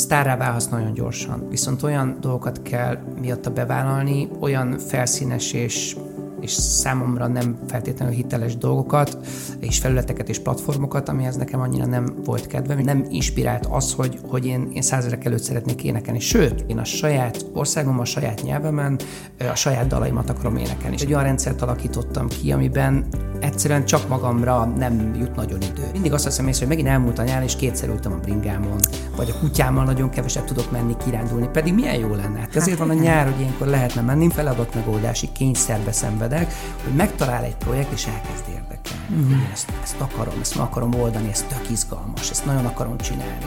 sztárrá válhatsz nagyon gyorsan, viszont olyan dolgokat kell miatta bevállalni, olyan felszínes és és számomra nem feltétlenül hiteles dolgokat, és felületeket és platformokat, amihez nekem annyira nem volt kedvem. Nem inspirált az, hogy, hogy én, én százezrek előtt szeretnék énekelni. Sőt, én a saját országomban, a saját nyelvemen a saját dalaimat akarom énekelni. És egy olyan rendszert alakítottam ki, amiben egyszerűen csak magamra nem jut nagyon idő. Mindig azt hiszem észre, hogy megint elmúlt a nyár, és kétszer ültem a bringámon, vagy a kutyámmal nagyon keveset tudok menni kirándulni, pedig milyen jó lenne. Hát ezért van a nyár, hogy ilyenkor lehetne menni, feladat megoldási kényszerbe szenvedek, hogy megtalál egy projekt, és elkezd érdekelni. Mm. Ezt, ezt akarom, ezt meg akarom oldani, ez tök izgalmas, ezt nagyon akarom csinálni.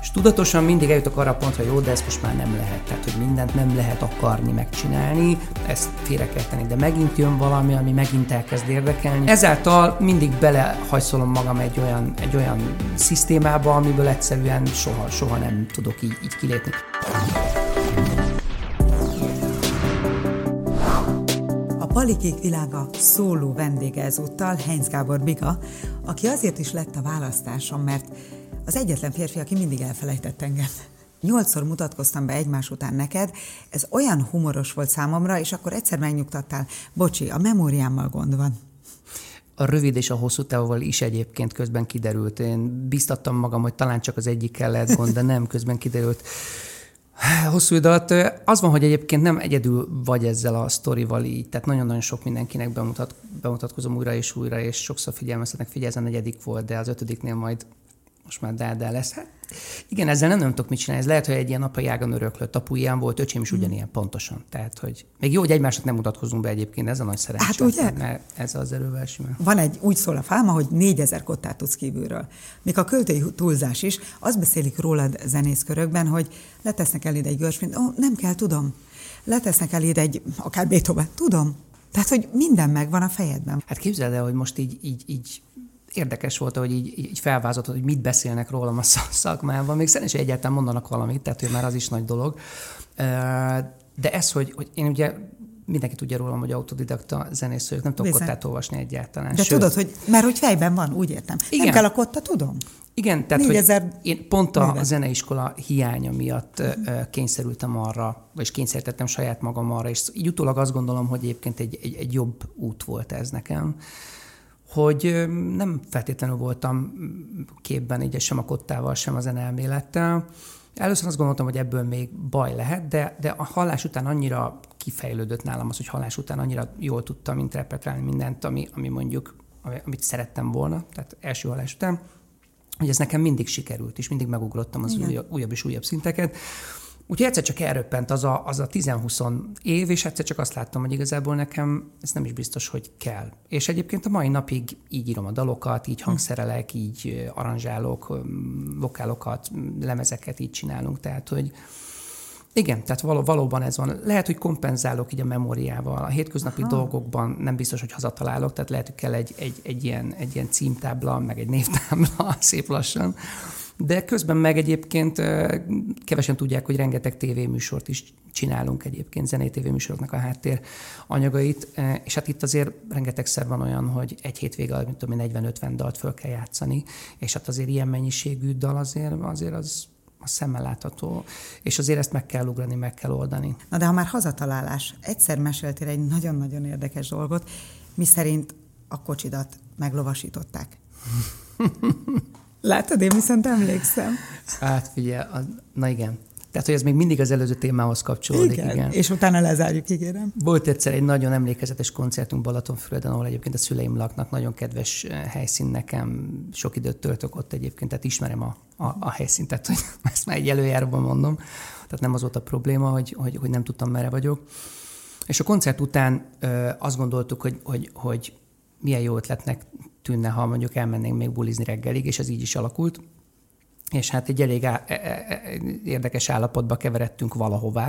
És tudatosan mindig eljutok arra a pontra, hogy jó, de ezt most már nem lehet. Tehát, hogy mindent nem lehet akarni, megcsinálni, ezt félre kell tenni, de megint jön valami, ami megint elkezd érdekelni. Ezáltal mindig belehajszolom magam egy olyan, egy olyan szisztémába, amiből egyszerűen soha, soha nem tudok így, így kilépni. A Palikék világa szóló vendége ezúttal Heinz Gábor Biga, aki azért is lett a választásom, mert az egyetlen férfi, aki mindig elfelejtett engem. Nyolcszor mutatkoztam be egymás után neked, ez olyan humoros volt számomra, és akkor egyszer megnyugtattál. Bocsi, a memóriámmal gond van. A rövid és a hosszú távol is egyébként közben kiderült. Én biztattam magam, hogy talán csak az egyikkel lehet gond, de nem, közben kiderült. Hosszú idő alatt az van, hogy egyébként nem egyedül vagy ezzel a sztorival így, tehát nagyon-nagyon sok mindenkinek bemutat, bemutatkozom újra és újra, és sokszor figyelmeztetnek, figyelj, ez a negyedik volt, de az ötödiknél majd most már dádá lesz. Hát, igen, ezzel nem, nem tudok mit csinálni. Ez lehet, hogy egy ilyen apai ágon öröklött, apu ilyen volt, öcsém is ugyanilyen pontosan. Tehát, hogy még jó, hogy egymásnak nem mutatkozunk be egyébként, ez a nagy szerencsé. Hát ugye? Mert ez az erővel simán. Van egy, úgy szól a fáma, hogy négyezer kottát tudsz kívülről. Még a költői túlzás is, azt beszélik rólad zenészkörökben, hogy letesznek eléd egy görsfint, ó, oh, nem kell, tudom. Letesznek eléd egy, akár Beethoven, tudom. Tehát, hogy minden megvan a fejedben. Hát képzeld el, hogy most így, így, így érdekes volt, hogy így, így felvázolt, hogy mit beszélnek rólam a szakmában. Még szerencsé egyáltalán mondanak valamit, tehát hogy már az is nagy dolog. De ez, hogy, hogy én ugye mindenki tudja rólam, hogy autodidakta zenész vagyok, nem tudok Bizony. kottát olvasni egyáltalán. De Sőt, tudod, hogy mert hogy fejben van, úgy értem. Igen. Nem kell a kotta, tudom. Igen, tehát hogy én pont a, a zeneiskola hiánya miatt uh-huh. kényszerültem arra, vagy kényszerítettem saját magam arra, és így utólag azt gondolom, hogy egyébként egy, egy, egy jobb út volt ez nekem hogy nem feltétlenül voltam képben így sem a kottával, sem a zenelmélettel. Először azt gondoltam, hogy ebből még baj lehet, de, de a hallás után annyira kifejlődött nálam az, hogy hallás után annyira jól tudtam interpretálni mindent, ami, ami mondjuk, amit szerettem volna, tehát első hallás után, hogy ez nekem mindig sikerült, és mindig megugrottam az újabb, újabb és újabb szinteket. Úgyhogy egyszer csak elröppent az a, az a 10-20 év, és egyszer csak azt láttam, hogy igazából nekem ez nem is biztos, hogy kell. És egyébként a mai napig így írom a dalokat, így hangszerelek, így aranzsálok, vokálokat, lemezeket így csinálunk, tehát hogy igen, tehát való, valóban ez van. Lehet, hogy kompenzálok így a memóriával. A hétköznapi Aha. dolgokban nem biztos, hogy hazatalálok, tehát lehet, hogy kell egy, egy, egy, ilyen, egy ilyen címtábla, meg egy névtábla szép lassan de közben meg egyébként kevesen tudják, hogy rengeteg tévéműsort is csinálunk egyébként, zenei tévéműsoroknak a háttér anyagait, és hát itt azért rengetegszer van olyan, hogy egy hétvége, mint tudom 40-50 dalt föl kell játszani, és hát azért ilyen mennyiségű dal azért, azért az a szemmel látható, és azért ezt meg kell ugrani, meg kell oldani. Na de ha már hazatalálás, egyszer meséltél egy nagyon-nagyon érdekes dolgot, mi szerint a kocsidat meglovasították. Látod, én viszont emlékszem. Hát figyelj, az, na igen. Tehát, hogy ez még mindig az előző témához kapcsolódik. Igen, igen. és utána lezárjuk, ígérem. Volt egyszer egy nagyon emlékezetes koncertunk Balatonfüreden, ahol egyébként a szüleim laknak, nagyon kedves eh, helyszín nekem, sok időt töltök ott egyébként, tehát ismerem a, a, a helyszínt, tehát hogy ezt már egy előjáróban mondom. Tehát nem az volt a probléma, hogy, hogy, hogy nem tudtam, merre vagyok. És a koncert után ö, azt gondoltuk, hogy, hogy, hogy milyen jó ötletnek tűnne, ha mondjuk elmennénk még bulizni reggelig, és ez így is alakult. És hát egy elég á- e- e- e- érdekes állapotba keveredtünk valahová.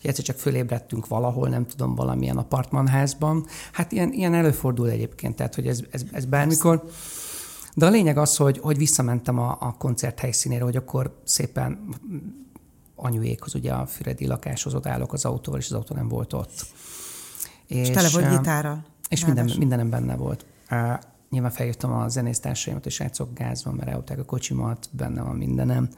Hogy egyszer csak fölébredtünk valahol, nem tudom, valamilyen apartmanházban. Hát ilyen, ilyen előfordul egyébként, tehát hogy ez, ez, ez bármikor. De a lényeg az, hogy, hogy visszamentem a, a koncert helyszínére, hogy akkor szépen anyuékhoz, ugye a Füredi lakáshoz ott állok az autóval, és az autó nem volt ott. És, és tele volt gitárral. És minden, mindenem benne volt nyilván feljöttem a zenésztársaimat, és játszok gázban, mert elhozták a kocsimat, benne van mindenem.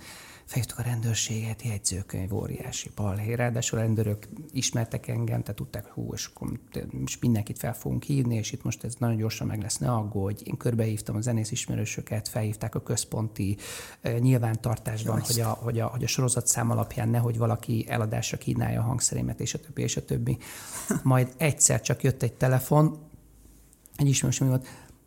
felhívtuk a rendőrséget, jegyzőkönyv, óriási balhé. Ráadásul a rendőrök ismertek engem, tehát tudták, hogy hú, és akkor most mindenkit fel fogunk hívni, és itt most ez nagyon gyorsan meg lesz, ne aggódj. Én körbehívtam a zenész ismerősöket, felhívták a központi uh, nyilvántartásban, hogy a, hogy, a, hogy a sorozatszám alapján nehogy valaki eladásra kínálja a hangszerémet, és a többi, és a többi. Majd egyszer csak jött egy telefon, egy ismerősöm volt,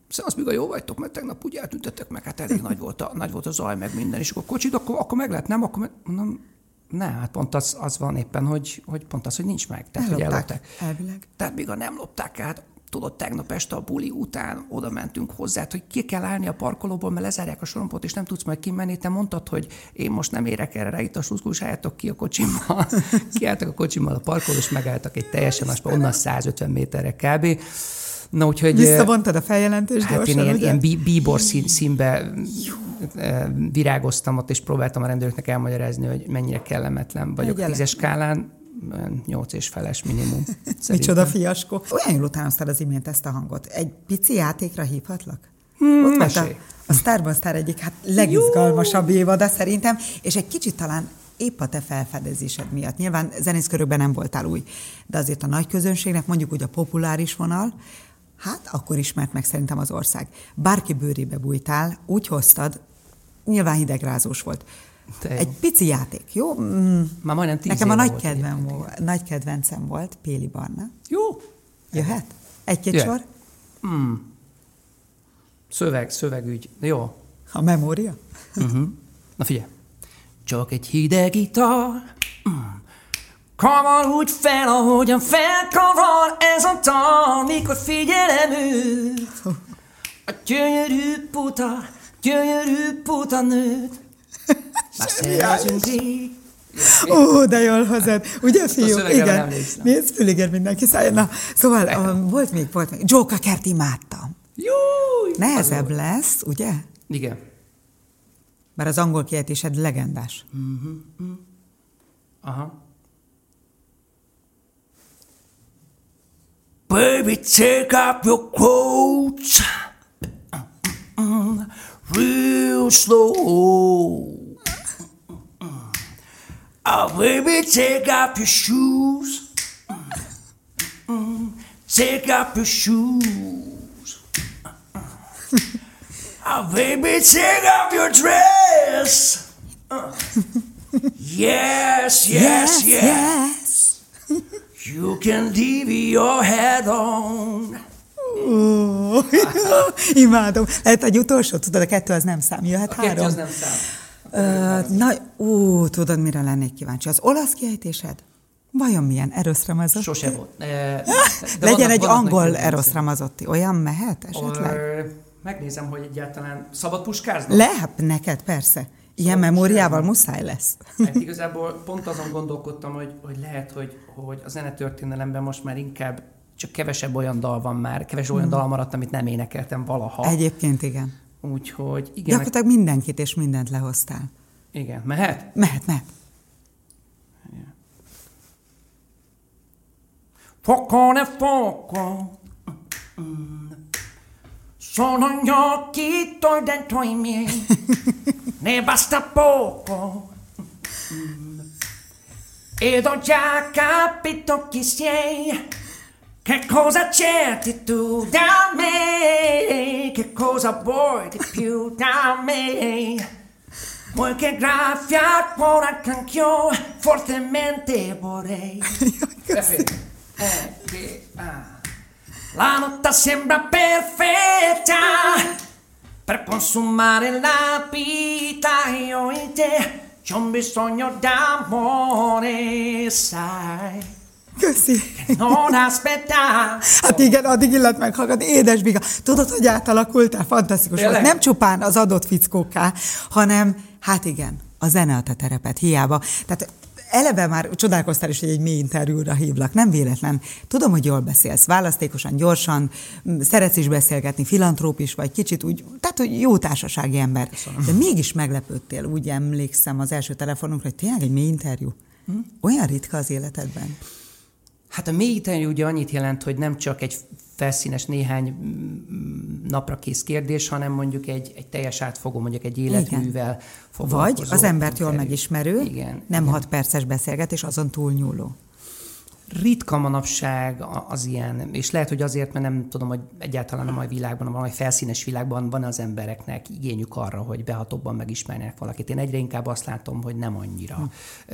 azt még a jó vagytok, mert tegnap úgy eltüntetek meg, hát elég nagy volt, a, nagy volt a zaj, meg minden, és akkor kocsit, akkor, akkor meg lehet, nem? Akkor meg, mondom, ne, hát pont az, az van éppen, hogy, hogy pont az, hogy nincs meg. Tehát, ellopták, hogy ellopták. Elvileg. Tehát még a nem lopták át, tudod, tegnap este a buli után oda mentünk hozzá, hogy ki kell állni a parkolóból, mert lezárják a sorompot, és nem tudsz majd kimenni. Te mondtad, hogy én most nem érek erre, itt a sluszkus, álljatok ki a kocsimmal. Kiálltak a kocsimmal a parkoló, és megálltak egy teljesen más, onnan 150 méterre kb. Na, úgyhogy... Visszavontad a feljelentést hát gyorsan, én ilyen, ilyen bíbor szín, színbe virágoztam ott, és próbáltam a rendőröknek elmagyarázni, hogy mennyire kellemetlen vagyok. A tízes skálán nyolc és feles minimum. Micsoda fiaskó. Olyan jól utánoztad az imént ezt a hangot. Egy pici játékra hívhatlak? Hmm, Ott volt a, a Starban Star egyik hát legizgalmasabb évada szerintem, és egy kicsit talán épp a te felfedezésed miatt. Nyilván zenészkörökben nem voltál új, de azért a nagy közönségnek mondjuk úgy a populáris vonal, Hát akkor ismert meg szerintem az ország. Bárki bőrébe bújtál, úgy hoztad, nyilván hidegrázós volt. Te Egy pici játék, jó? Mm. Már majdnem tíz Nekem a nagy, kedvem volt, nagy kedvencem volt Péli Barna. Jó. Jöhet? Egy-két sor? Mm. Szöveg, szövegügy. Jó. A memória? Uh-huh. Na figyelj. Csak egy hideg ital, mm Kavar úgy fel, ahogyan felkavar ez a tal, mikor figyelem őt. A gyönyörű puta, gyönyörű puta nőt. Már szervezünk rég. Ó, de jól hozod. Ugye, fiú? Igen. Nézd, füliger mindenki szállja. Na, szóval um, volt még, volt még. Joe Kert imádtam. Jó! Nehezebb lesz, ugye? Igen. Mert az angol kiejtésed legendás. Uh-huh. Aha. Baby, take off your clothes real slow. Oh, baby, take off your shoes. Take off your shoes. Oh, baby, take off your dress. Yes, yes, yes. yes. You can leave your head on. Oh, imádom. Lehet egy utolsó, tudod, a kettő az nem szám, jöhet a három. kettő az nem szám. Uh, na, ú, tudod, mire lennék kíváncsi? Az olasz kiejtésed? Vajon milyen Eros Ramazotti? Sose volt. De, Legyen vannak, egy vannak angol Eros Ramazotti. Olyan mehet esetleg? Or, megnézem, hogy egyáltalán szabad puskázni? Lehet neked, persze. Ilyen szóval memóriával muszáj lesz. Hát igazából pont azon gondolkodtam, hogy, hogy lehet, hogy, hogy a zenetörténelemben most már inkább csak kevesebb olyan dal van már, kevesebb olyan dal maradt, amit nem énekeltem valaha. Egyébként igen. Úgyhogy igen. Gyakorlatilag meg... mindenkit és mindent lehoztál. Igen. Mehet? Mehet, mehet. Fuoco nel fuoco Sono gli occhi tuoi dentro i miei Ne basta poco Ed ho già capito chi sei Che cosa cerchi tu da me? Che cosa vuoi di più da me? Vuoi che graffia il cuore anche anch'io fortemente vorrei. eh, che, ah. La notte sembra perfetta per consumare la vita io in te. C'ho un bisogno d'amore, sai. Köszi. Non aspetta. Hát igen, addig illet meghallgatni. Édes Biga, tudod, hogy átalakultál? Fantasztikus volt. Nem csupán az adott fickóká, hanem, hát igen, a zene a te terepet, hiába. Tehát eleve már csodálkoztál is, hogy egy mély interjúra hívlak. Nem véletlen. Tudom, hogy jól beszélsz, választékosan, gyorsan, szeretsz is beszélgetni, filantróp is vagy, kicsit úgy, tehát, hogy jó társasági ember. Köszönöm. De mégis meglepődtél, úgy emlékszem az első telefonunkra, hogy tényleg egy mély interjú. Hm? Olyan ritka az életedben. Hát a mélyíteni ugye annyit jelent, hogy nem csak egy felszínes néhány mm, napra kész kérdés, hanem mondjuk egy, egy teljes átfogó, mondjuk egy életművel Vagy az embert jól megismerő, igen, nem igen. hat perces beszélgetés, azon túlnyúló ritka manapság az ilyen, és lehet, hogy azért, mert nem tudom, hogy egyáltalán a mai világban, a mai felszínes világban van az embereknek igényük arra, hogy behatóbban megismerjenek valakit. Én egyre inkább azt látom, hogy nem annyira. Hm.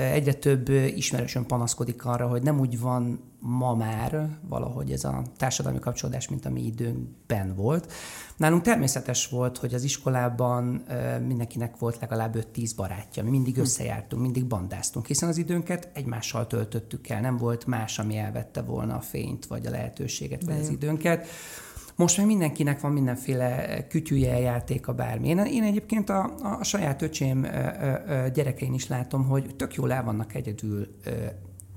Egyre több ismerősön panaszkodik arra, hogy nem úgy van ma már valahogy ez a társadalmi kapcsolódás, mint a mi időnkben volt. Nálunk természetes volt, hogy az iskolában mindenkinek volt legalább 5-10 barátja. Mi mindig hm. összejártunk, mindig bandáztunk, hiszen az időnket egymással töltöttük el. Nem volt más, ami elvette volna a fényt, vagy a lehetőséget, vagy az időnket. Most már mindenkinek van mindenféle kütyűje, játéka, bármi. Én, én egyébként a, a saját öcsém gyerekein is látom, hogy tök jól el vannak egyedül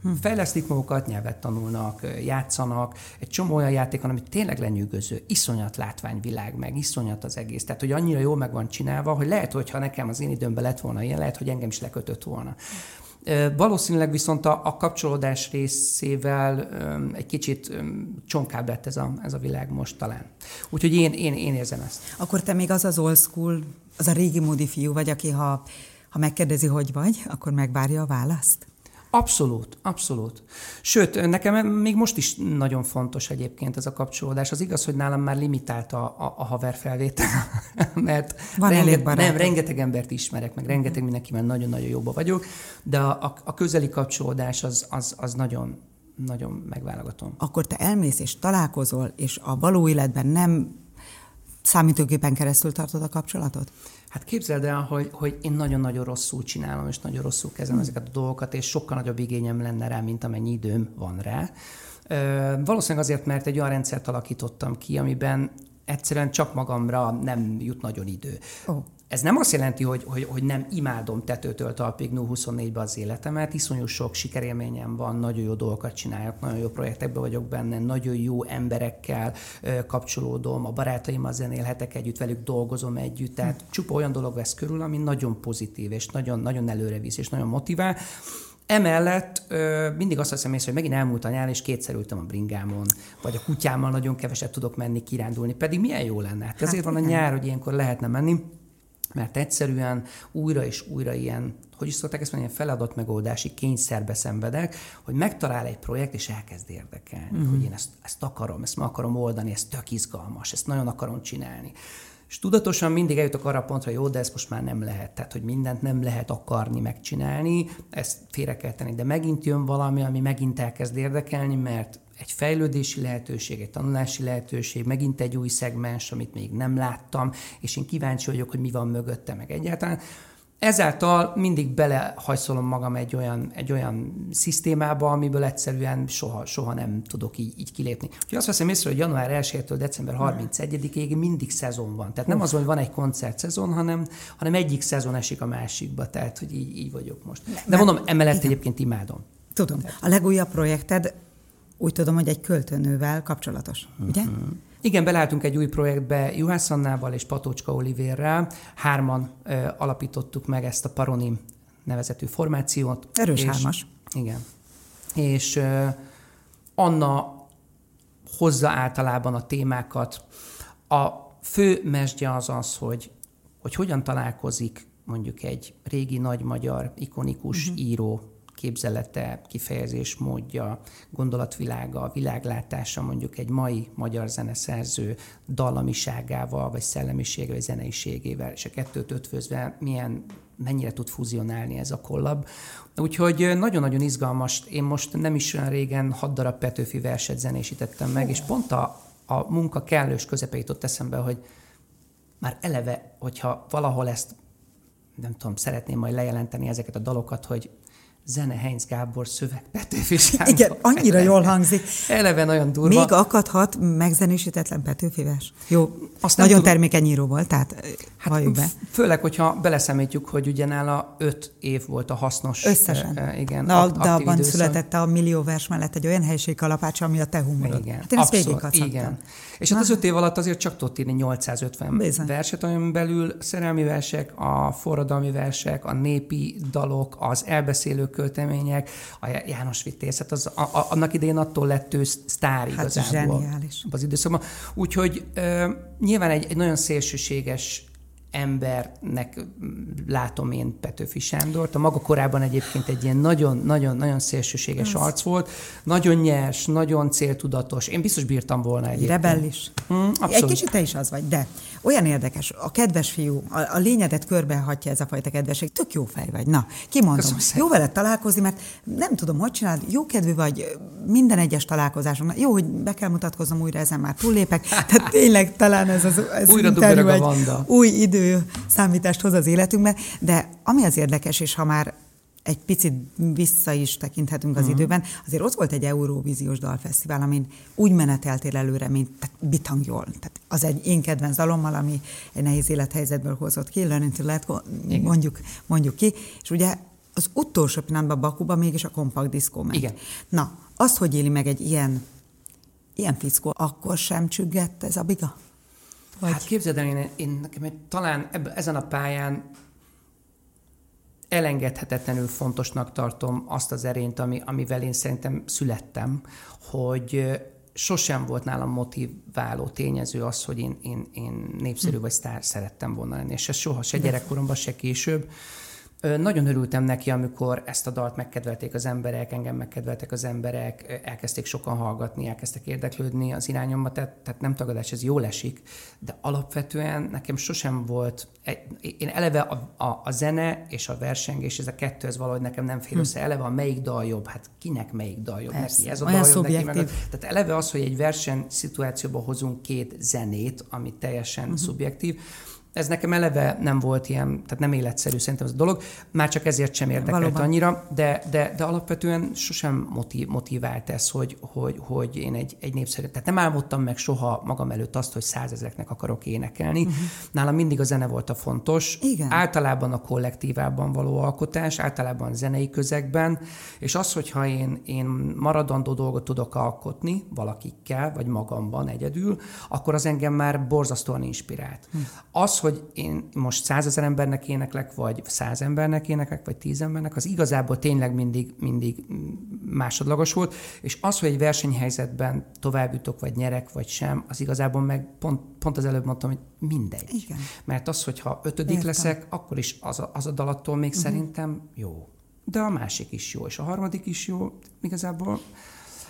Hm. Fejlesztik magukat, nyelvet tanulnak, játszanak. Egy csomó olyan játék van, ami tényleg lenyűgöző. Iszonyat látványvilág, meg iszonyat az egész. Tehát, hogy annyira jól meg van csinálva, hogy lehet, hogy ha nekem az én időmben lett volna ilyen, lehet, hogy engem is lekötött volna. Valószínűleg viszont a, a kapcsolódás részével egy kicsit csonkább lett ez a, ez a világ most talán. Úgyhogy én, én, én érzem ezt. Akkor te még az az old school, az a régi módi fiú vagy, aki ha, ha megkérdezi, hogy vagy, akkor megvárja a választ? Abszolút, abszolút. Sőt, nekem még most is nagyon fontos egyébként ez a kapcsolódás. Az igaz, hogy nálam már limitált a, a, a haver felvétel, mert Van renget, nem, rengeteg embert ismerek, meg rengeteg mindenkivel nagyon-nagyon jóba vagyok, de a, a, a közeli kapcsolódás az, az, az nagyon, nagyon megválogatom. Akkor te elmész és találkozol, és a való életben nem számítógépen keresztül tartod a kapcsolatot? Hát képzeld el, hogy, hogy én nagyon-nagyon rosszul csinálom, és nagyon rosszul kezelem hmm. ezeket a dolgokat, és sokkal nagyobb igényem lenne rá, mint amennyi időm van rá. Valószínűleg azért, mert egy olyan rendszert alakítottam ki, amiben egyszerűen csak magamra nem jut nagyon idő. Oh. Ez nem azt jelenti, hogy, hogy, hogy nem imádom tetőtől talpig 24-be az életemet, iszonyú sok sikerélményem van, nagyon jó dolgokat csinálok, nagyon jó projektekben vagyok benne, nagyon jó emberekkel kapcsolódom, a barátaimmal zenélhetek együtt, velük dolgozom együtt, tehát hm. csupa olyan dolog vesz körül, ami nagyon pozitív, és nagyon, nagyon előre visz, és nagyon motivál. Emellett ö, mindig azt veszem észre, hogy megint elmúlt a nyár, és kétszer ültem a bringámon, vagy a kutyámmal nagyon keveset tudok menni kirándulni, pedig milyen jó lenne. Hát ezért hát van a nyár, hogy ilyenkor lehetne menni mert egyszerűen újra és újra ilyen, hogy is szokták ezt mondani, ilyen feladatmegoldási kényszerbe szenvedek, hogy megtalál egy projekt, és elkezd érdekelni, uh-huh. hogy én ezt, ezt akarom, ezt meg akarom oldani, ez tök izgalmas, ezt nagyon akarom csinálni. És tudatosan mindig eljutok arra a pontra, hogy jó, de ezt most már nem lehet. Tehát, hogy mindent nem lehet akarni, megcsinálni, ezt félre kell tenni. De megint jön valami, ami megint elkezd érdekelni, mert egy fejlődési lehetőség, egy tanulási lehetőség, megint egy új szegmens, amit még nem láttam, és én kíváncsi vagyok, hogy mi van mögötte, meg egyáltalán. Ezáltal mindig belehajszolom magam egy olyan, egy olyan szisztémába, amiből egyszerűen soha, soha nem tudok így, így kilépni. Úgyhogy azt veszem észre, hogy január 1-től december 31-ig mindig szezon van. Tehát nem az, hogy van egy koncert szezon, hanem, hanem egyik szezon esik a másikba. Tehát, hogy így, így vagyok most. De mondom, emellett igen. egyébként imádom. Tudom. A legújabb projekted úgy tudom, hogy egy költőnővel kapcsolatos, uh-huh. ugye? Igen, belálltunk egy új projektbe Juhász Annával és Patócska Olivérrel. Hárman ö, alapítottuk meg ezt a Paronim nevezetű formációt. Erős és, hármas. Igen. És ö, Anna hozza általában a témákat. A fő mesdje az az, hogy, hogy hogyan találkozik mondjuk egy régi nagy magyar ikonikus uh-huh. író képzelete, kifejezés módja, gondolatvilága, világlátása mondjuk egy mai magyar zeneszerző dallamiságával, vagy szellemiségével, vagy zeneiségével, és a kettőt ötvözve milyen, mennyire tud fuzionálni ez a kollab. Úgyhogy nagyon-nagyon izgalmas. Én most nem is olyan régen hat darab Petőfi verset zenésítettem meg, és pont a, a munka kellős közepe jutott eszembe, hogy már eleve, hogyha valahol ezt nem tudom, szeretném majd lejelenteni ezeket a dalokat, hogy zene Heinz Gábor szöveg Petőfi Sándor. Igen, annyira jól hangzik. Eleve nagyon durva. Még akadhat megzenésítetlen Petőfi vers. Jó, Azt nagyon tudom. termékeny író volt, tehát hát, be. Főleg, hogyha beleszemítjük, hogy ugye nála öt év volt a hasznos. Összesen. Uh, igen, Na, de abban időszak. született a millió vers mellett egy olyan helységkalapács, ami a te humorod. Igen, hát én Abszolút, igen. És hát az öt év alatt azért csak tudott írni 850 Bizony. verset, amin belül szerelmi versek, a forradalmi versek, a népi dalok, az elbeszélő időköltemények, a János Vitéz, az, a, a, annak idején attól lett ő sztár hát igazából. Zseniális. Az időszakban. Úgyhogy ö, nyilván egy, egy nagyon szélsőséges embernek látom én Petőfi Sándort. A maga korában egyébként egy ilyen nagyon-nagyon-nagyon szélsőséges Ez. arc volt, nagyon nyers, nagyon céltudatos. Én biztos bírtam volna egyébként. Rebellis. Hmm, egy kicsit te is az vagy, de olyan érdekes, a kedves fiú, a, a lényedet körbehatja ez a fajta kedvesség, tök jó fej vagy. Na, kimondom, jó veled találkozni, mert nem tudom, hogy csinálod, jó kedvű vagy minden egyes találkozáson. Jó, hogy be kell mutatkoznom újra, ezen már túllépek. Tehát tényleg talán ez az ez újra interjú egy új idő számítást hoz az életünkbe, de ami az érdekes, és ha már egy picit vissza is tekinthetünk az uh-huh. időben, azért ott volt egy Euróvíziós dalfesztivál, amin úgy meneteltél előre, mint bitangjól. Tehát az egy én kedvenc dalommal, ami egy nehéz élethelyzetből hozott ki, Learning to Let Go, mondjuk, mondjuk ki, és ugye az utolsó pillanatban Bakuban mégis a kompakt diszkó ment. Igen. Na, azt, hogy éli meg egy ilyen, ilyen fickó, akkor sem csüggett ez a biga? Vagy? Hát képzeld el, én, én nekem talán ebben, ezen a pályán elengedhetetlenül fontosnak tartom azt az erényt, ami, amivel én szerintem születtem, hogy sosem volt nálam motiváló tényező az, hogy én, én, én népszerű hm. vagy sztár szerettem volna lenni. És ez soha, se gyerekkoromban, se később. Nagyon örültem neki, amikor ezt a dalt megkedvelték az emberek, engem megkedveltek az emberek, elkezdték sokan hallgatni, elkezdtek érdeklődni az irányomba, tehát, tehát nem tagadás, ez jól esik, de alapvetően nekem sosem volt, én eleve a, a, a zene és a versengés, ez a kettő, ez valahogy nekem nem fér hm. össze, eleve a melyik dal jobb, hát kinek melyik dal jobb, Persze, neki ez a dal jobb, neki meg Tehát eleve az, hogy egy verseny szituációban hozunk két zenét, ami teljesen uh-huh. szubjektív, ez nekem eleve nem volt ilyen, tehát nem életszerű szerintem ez a dolog, már csak ezért sem érdekelt Valóban. annyira, de, de, de alapvetően sosem motiv, motivált ez, hogy, hogy, hogy én egy, egy népszerű, tehát nem álmodtam meg soha magam előtt azt, hogy százezreknek akarok énekelni. Uh-huh. Nálam mindig a zene volt a fontos. Igen. Általában a kollektívában való alkotás, általában zenei közegben, és az, hogyha én, én maradandó dolgot tudok alkotni valakikkel, vagy magamban egyedül, akkor az engem már borzasztóan inspirált. Uh-huh. Az, hogy én most százezer embernek éneklek, vagy száz embernek éneklek, vagy tíz embernek, az igazából tényleg mindig, mindig másodlagos volt, és az, hogy egy versenyhelyzetben tovább jutok, vagy nyerek, vagy sem, az igazából meg pont, pont az előbb mondtam, hogy mindegy. Igen. Mert az, hogyha ötödik Értem. leszek, akkor is az a, az a dalattól még uh-huh. szerintem jó. De a másik is jó, és a harmadik is jó. Igazából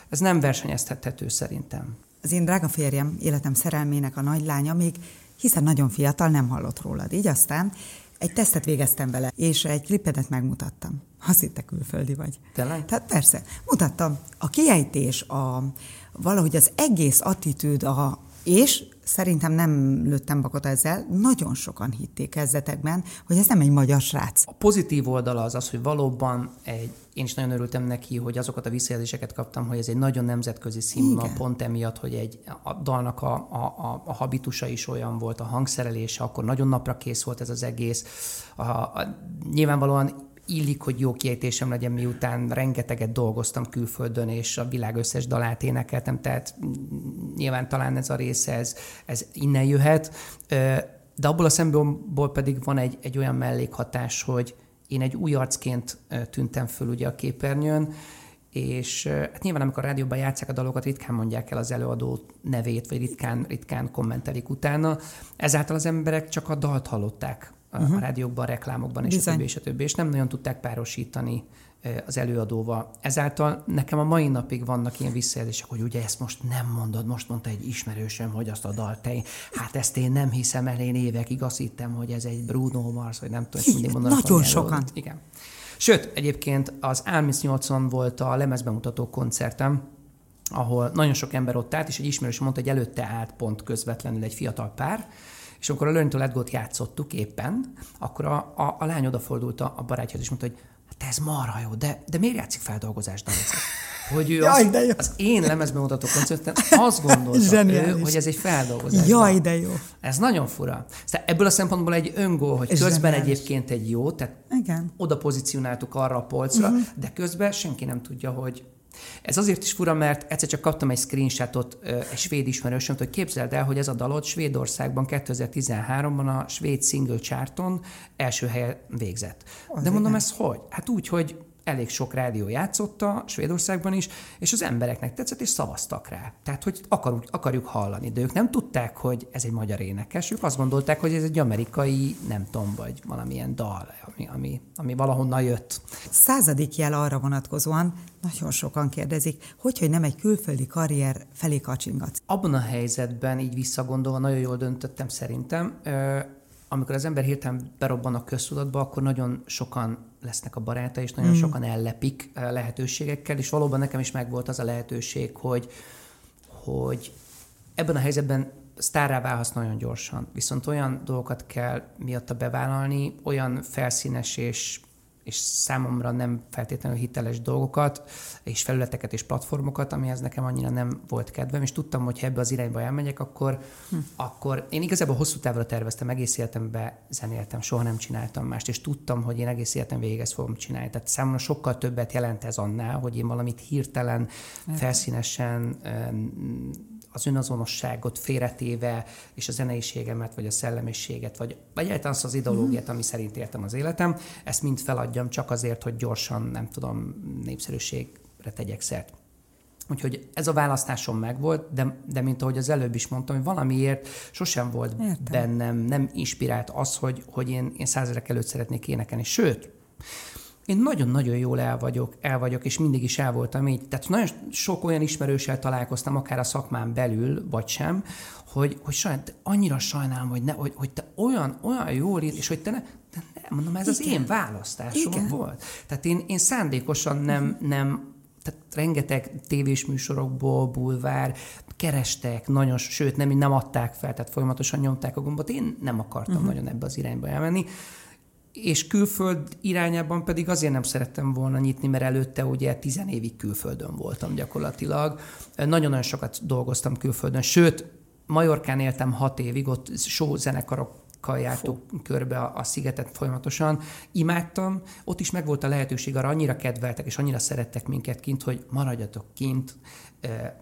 ez nem versenyeztethető szerintem. Az én drága férjem, életem szerelmének a nagylánya még hiszen nagyon fiatal, nem hallott rólad. Így aztán egy tesztet végeztem vele, és egy klipedet megmutattam. Azt hitte külföldi vagy. Tényleg? Tehát persze. Mutattam. A kiejtés, a, valahogy az egész attitűd, a, és szerintem nem lőttem bakot ezzel, nagyon sokan hitték kezdetekben, hogy ez nem egy magyar srác. A pozitív oldala az az, hogy valóban egy, én is nagyon örültem neki, hogy azokat a visszajelzéseket kaptam, hogy ez egy nagyon nemzetközi színvonal, pont emiatt, hogy egy, a dalnak a, a, a, habitusa is olyan volt, a hangszerelése, akkor nagyon napra kész volt ez az egész. A, a, nyilvánvalóan illik, hogy jó kiejtésem legyen, miután rengeteget dolgoztam külföldön, és a világ összes dalát énekeltem, tehát nyilván talán ez a része, ez, ez innen jöhet. De abból a szempontból pedig van egy, egy olyan mellékhatás, hogy én egy új arcként tűntem föl ugye a képernyőn, és hát nyilván amikor a rádióban játszák a dalokat, ritkán mondják el az előadó nevét, vagy ritkán, ritkán kommentelik utána. Ezáltal az emberek csak a dalt hallották uh-huh. a rádiókban, a reklámokban, és Bizony. a többi, és a többi, és nem nagyon tudták párosítani az előadóval. Ezáltal nekem a mai napig vannak ilyen visszajelzések, hogy ugye ezt most nem mondod, most mondta egy ismerősöm, hogy azt a dalt te, hát ezt én nem hiszem el, én évekig azt hittem, hogy ez egy Bruno Mars, vagy nem tudom, mindig mondanak. Nagyon sokan. Igen. Sőt, egyébként az Almis 80 volt a lemezbemutató koncertem, ahol nagyon sok ember ott állt, és egy ismerős mondta, hogy előtte állt pont közvetlenül egy fiatal pár, és amikor a Learn to Let Go-t játszottuk éppen, akkor a, a, a lány odafordult a, a barátjához, és mondta, hogy hát ez marha jó, de, de miért játszik feldolgozást Hogy ő Jaj, az, de jó. az én lemezben mutató koncerten azt gondolta ő, hogy ez egy feldolgozás. Jaj, de jó. Ez nagyon fura. Szóval ebből a szempontból egy öngól, hogy közben zseniális. egyébként egy jó, tehát Igen. oda pozícionáltuk arra a polcra, uh-huh. de közben senki nem tudja, hogy ez azért is fura, mert egyszer csak kaptam egy screenshotot egy svéd ismerősömtől, hogy képzeld el, hogy ez a dalot Svédországban 2013-ban a svéd single charton első helyen végzett. Az De mondom, igen. ez hogy? Hát úgy, hogy elég sok rádió játszotta, Svédországban is, és az embereknek tetszett, és szavaztak rá. Tehát, hogy akarjuk, akarjuk hallani, de ők nem tudták, hogy ez egy magyar énekes, ők azt gondolták, hogy ez egy amerikai, nem tudom, vagy valamilyen dal, ami, ami, ami valahonnan jött. Századik jel arra vonatkozóan, nagyon sokan kérdezik, hogy, hogy nem egy külföldi karrier felé kacsingatsz. Abban a helyzetben, így visszagondolva, nagyon jól döntöttem szerintem, amikor az ember hirtelen berobban a köztudatba, akkor nagyon sokan lesznek a baráta, és nagyon mm. sokan ellepik eh, lehetőségekkel, és valóban nekem is megvolt az a lehetőség, hogy, hogy ebben a helyzetben sztárrá válhatsz nagyon gyorsan, viszont olyan dolgokat kell miatta bevállalni, olyan felszínes és és számomra nem feltétlenül hiteles dolgokat, és felületeket és platformokat, amihez nekem annyira nem volt kedvem, és tudtam, hogy ha ebbe az irányba elmegyek, akkor, hm. akkor én igazából hosszú távra terveztem, egész életemben zenéltem, soha nem csináltam mást, és tudtam, hogy én egész életem végig ezt fogom csinálni. Tehát számomra sokkal többet jelent ez annál, hogy én valamit hirtelen, felszínesen az önazonosságot félretéve, és a zeneiségemet, vagy a szellemiséget, vagy, vagy egyáltalán az ideológiát, ami szerint éltem az életem, ezt mind feladjam csak azért, hogy gyorsan, nem tudom, népszerűségre tegyek szert. Úgyhogy ez a választásom megvolt, de, de mint ahogy az előbb is mondtam, hogy valamiért sosem volt Értem. bennem, nem inspirált az, hogy, hogy én, én százerek előtt szeretnék énekelni. Sőt, én nagyon-nagyon jól el vagyok, el vagyok, és mindig is el voltam így. Tehát nagyon sok olyan ismerőssel találkoztam, akár a szakmán belül, vagy sem, hogy, hogy sajnál, annyira sajnálom, hogy, ne, hogy, hogy te olyan, olyan jól ír, és hogy te ne, de nem, mondom, ez Igen. az én választásom Igen. volt. Tehát én, én szándékosan nem, uh-huh. nem tehát rengeteg tévés műsorokból, bulvár, kerestek, nagyon, sőt, nem, nem adták fel, tehát folyamatosan nyomták a gombot. Én nem akartam uh-huh. nagyon ebbe az irányba elmenni és külföld irányában pedig azért nem szerettem volna nyitni, mert előtte ugye tizen évig külföldön voltam gyakorlatilag. Nagyon-nagyon sokat dolgoztam külföldön, sőt, Majorkán éltem hat évig, ott show zenekarok jártuk körbe a, a szigetet folyamatosan. Imádtam, ott is megvolt a lehetőség, arra annyira kedveltek, és annyira szerettek minket kint, hogy maradjatok kint,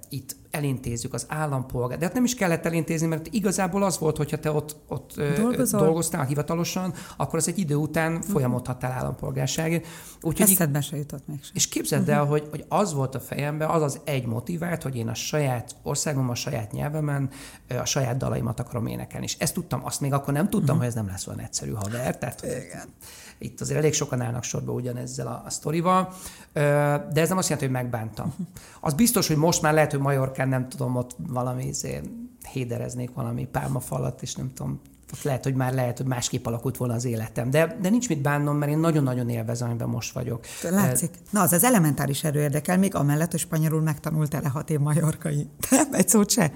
itt elintézzük az állampolgár. De hát nem is kellett elintézni, mert igazából az volt, hogyha te ott, ott dolgoztál hivatalosan, akkor az egy idő után uh-huh. folyamodhattál állampolgárságért. Úgyhogy Eszedbe se jutott még És képzeld uh-huh. el, hogy, hogy az volt a fejemben, az az egy motivált, hogy én a saját országom, a saját nyelvemen a saját dalaimat akarom énekelni. És ezt tudtam, azt még akkor nem tudtam, uh-huh. hogy ez nem lesz olyan egyszerű haver. Tehát, Igen. Itt azért elég sokan állnak sorba ugyanezzel a, a sztorival, de ez nem azt jelenti, hogy megbántam. Az biztos, hogy most már lehet, hogy Majorkán nem tudom, ott valami izé, hédereznék valami pálmafalat, és nem tudom, ott lehet, hogy már lehet, hogy másképp alakult volna az életem. De, de nincs mit bánnom, mert én nagyon-nagyon élvezem, amiben most vagyok. Látszik. Na, az az elementáris erő érdekel, még amellett, hogy spanyolul megtanultál-e hat év majorkai. Nem, egy szót se.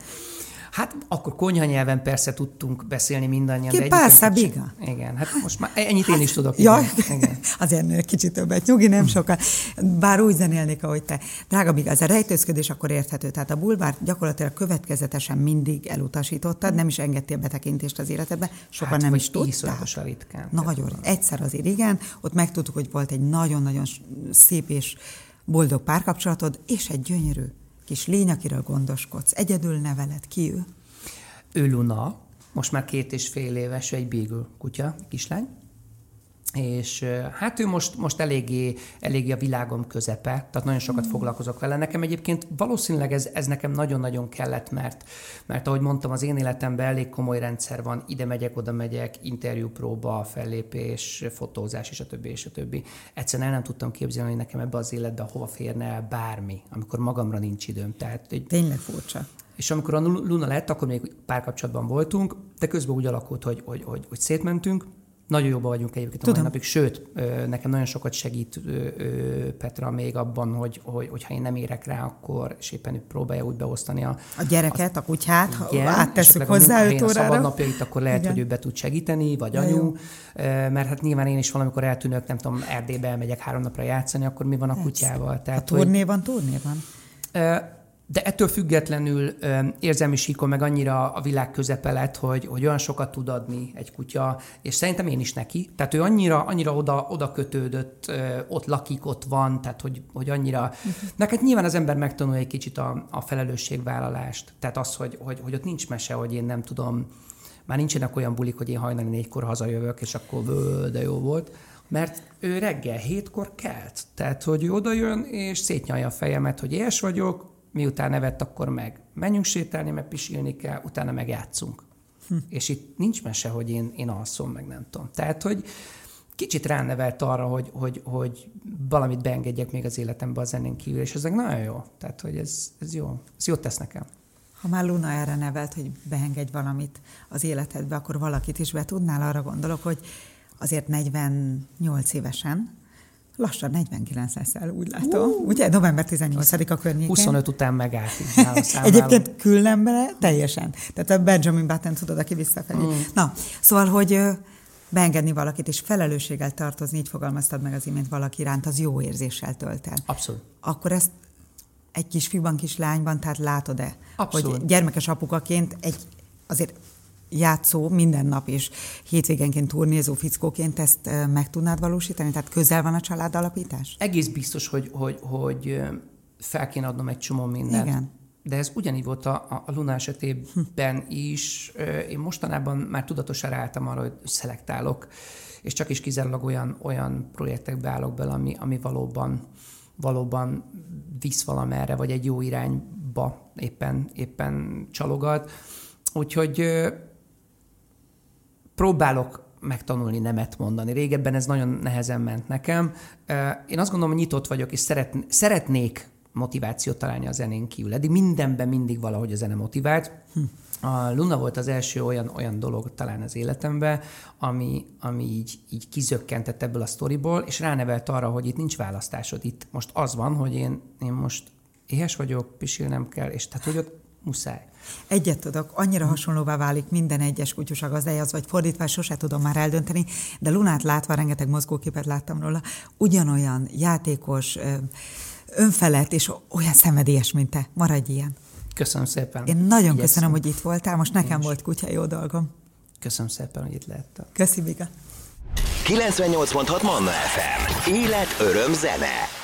Hát akkor konyha nyelven persze tudtunk beszélni mindannyian. Ki passa biga. Igen, hát most már ennyit én is tudok. Ja, igen. azért kicsit többet nyugi, nem sokan. Bár úgy zenélnék, ahogy te. Drága biga, ez a rejtőzködés akkor érthető. Tehát a bulvár gyakorlatilag következetesen mindig elutasítottad, nem is engedtél betekintést az életedbe, sokan hát, nem is tudták. ritkán. Nagyon, egyszer azért igen, ott megtudtuk, hogy volt egy nagyon-nagyon szép és boldog párkapcsolatod, és egy gyönyörű kis lény, akiről gondoskodsz. Egyedül neveled. Ki ő? Ő Luna, most már két és fél éves, egy beagle kutya, kislány és hát ő most, most eléggé, eléggé a világom közepe, tehát nagyon sokat mm. foglalkozok vele. Nekem egyébként valószínűleg ez, ez nekem nagyon-nagyon kellett, mert, mert ahogy mondtam, az én életemben elég komoly rendszer van, ide megyek, oda megyek, interjúpróba, fellépés, fotózás, és a többi, és a többi. Egyszerűen el nem tudtam képzelni, hogy nekem ebbe az életbe hova férne el bármi, amikor magamra nincs időm. Tehát, egy, Tényleg furcsa. És amikor a Luna lett, akkor még párkapcsolatban voltunk, de közben úgy alakult, hogy, hogy, hogy, hogy szétmentünk, nagyon jóban vagyunk egyébként Tudom. a mai napig, sőt, nekem nagyon sokat segít Petra még abban, hogy, hogy, hogyha én nem érek rá, akkor és éppen ő próbálja úgy beosztani a... A gyereket, a kutyát, igen, áttesszük hozzá öt órára. a szabad napjait, akkor lehet, igen. hogy ő be tud segíteni, vagy anyu, jó. mert hát nyilván én is valamikor eltűnök, nem tudom, Erdélybe elmegyek három napra játszani, akkor mi van a kutyával? Tehát, a turné van, turné van? De ettől függetlenül érzelmi síkon meg annyira a világ közepe lett, hogy, hogy olyan sokat tud adni egy kutya, és szerintem én is neki. Tehát ő annyira, annyira oda, oda kötődött, ott lakik, ott van, tehát hogy, hogy annyira... Uh-huh. Neked nyilván az ember megtanul egy kicsit a, a felelősségvállalást. Tehát az, hogy, hogy, hogy ott nincs mese, hogy én nem tudom, már nincsenek olyan bulik, hogy én hajnali négykor hazajövök, és akkor de jó volt, Mert ő reggel hétkor kelt. Tehát, hogy ő odajön, és szétnyalja a fejemet, hogy éhes vagyok, miután nevet, akkor meg menjünk sétálni, mert pisilni kell, utána meg játszunk. Hm. És itt nincs mese, hogy én, én alszom, meg nem tudom. Tehát, hogy kicsit ránevelt arra, hogy, hogy, hogy valamit beengedjek még az életembe a zenén kívül, és ezek nagyon jó. Tehát, hogy ez, ez jó. Ez jót tesz nekem. Ha már Luna erre nevelt, hogy beengedj valamit az életedbe, akkor valakit is be tudnál, arra gondolok, hogy azért 48 évesen, lassan 49 leszel, úgy látom. Uh, Ugye? November 18-a környékén. 25 után megállt. Egyébként küllen bele teljesen. Tehát a Benjamin Button tudod, aki visszafelé. Mm. Na, szóval, hogy beengedni valakit és felelősséggel tartozni, így fogalmaztad meg az imént valaki iránt, az jó érzéssel tölt el. Abszolút. Akkor ezt egy kisfiúban, kislányban, tehát látod-e, Abszolút. hogy gyermekes apukaként egy azért játszó minden nap és hétvégenként turnézó fickóként ezt meg tudnád valósítani? Tehát közel van a család alapítás? Egész biztos, hogy, hogy, hogy fel kéne adnom egy csomó mindent. Igen. De ez ugyanígy volt a, a Luna esetében is. Én mostanában már tudatosan ráálltam arra, hogy szelektálok, és csak is kizárólag olyan, olyan projektekbe állok bele, ami, ami valóban, valóban visz valamerre, vagy egy jó irányba éppen, éppen csalogat. Úgyhogy próbálok megtanulni nemet mondani. Régebben ez nagyon nehezen ment nekem. Én azt gondolom, hogy nyitott vagyok, és szeretnék motivációt találni a zenén kívül. Eddig mindenben mindig valahogy a zene motivált. A Luna volt az első olyan, olyan dolog talán az életemben, ami, ami így, így kizökkentett ebből a sztoriból, és ránevelt arra, hogy itt nincs választásod. Itt most az van, hogy én, én most éhes vagyok, pisilnem kell, és tehát hogy ott muszáj. Egyet tudok, annyira hasonlóvá válik minden egyes kutyus a gazdájához, vagy fordítva, sose tudom már eldönteni, de Lunát látva, rengeteg mozgóképet láttam róla, ugyanolyan játékos, önfelett és olyan szenvedélyes, mint te. Maradj ilyen. Köszönöm szépen. Én nagyon Igyekszem. köszönöm, hogy itt voltál, most nekem volt kutya jó dolgom. Köszönöm szépen, hogy itt lehettem. Köszi, Biga. 98.6 Manna FM. Élet, öröm, zene.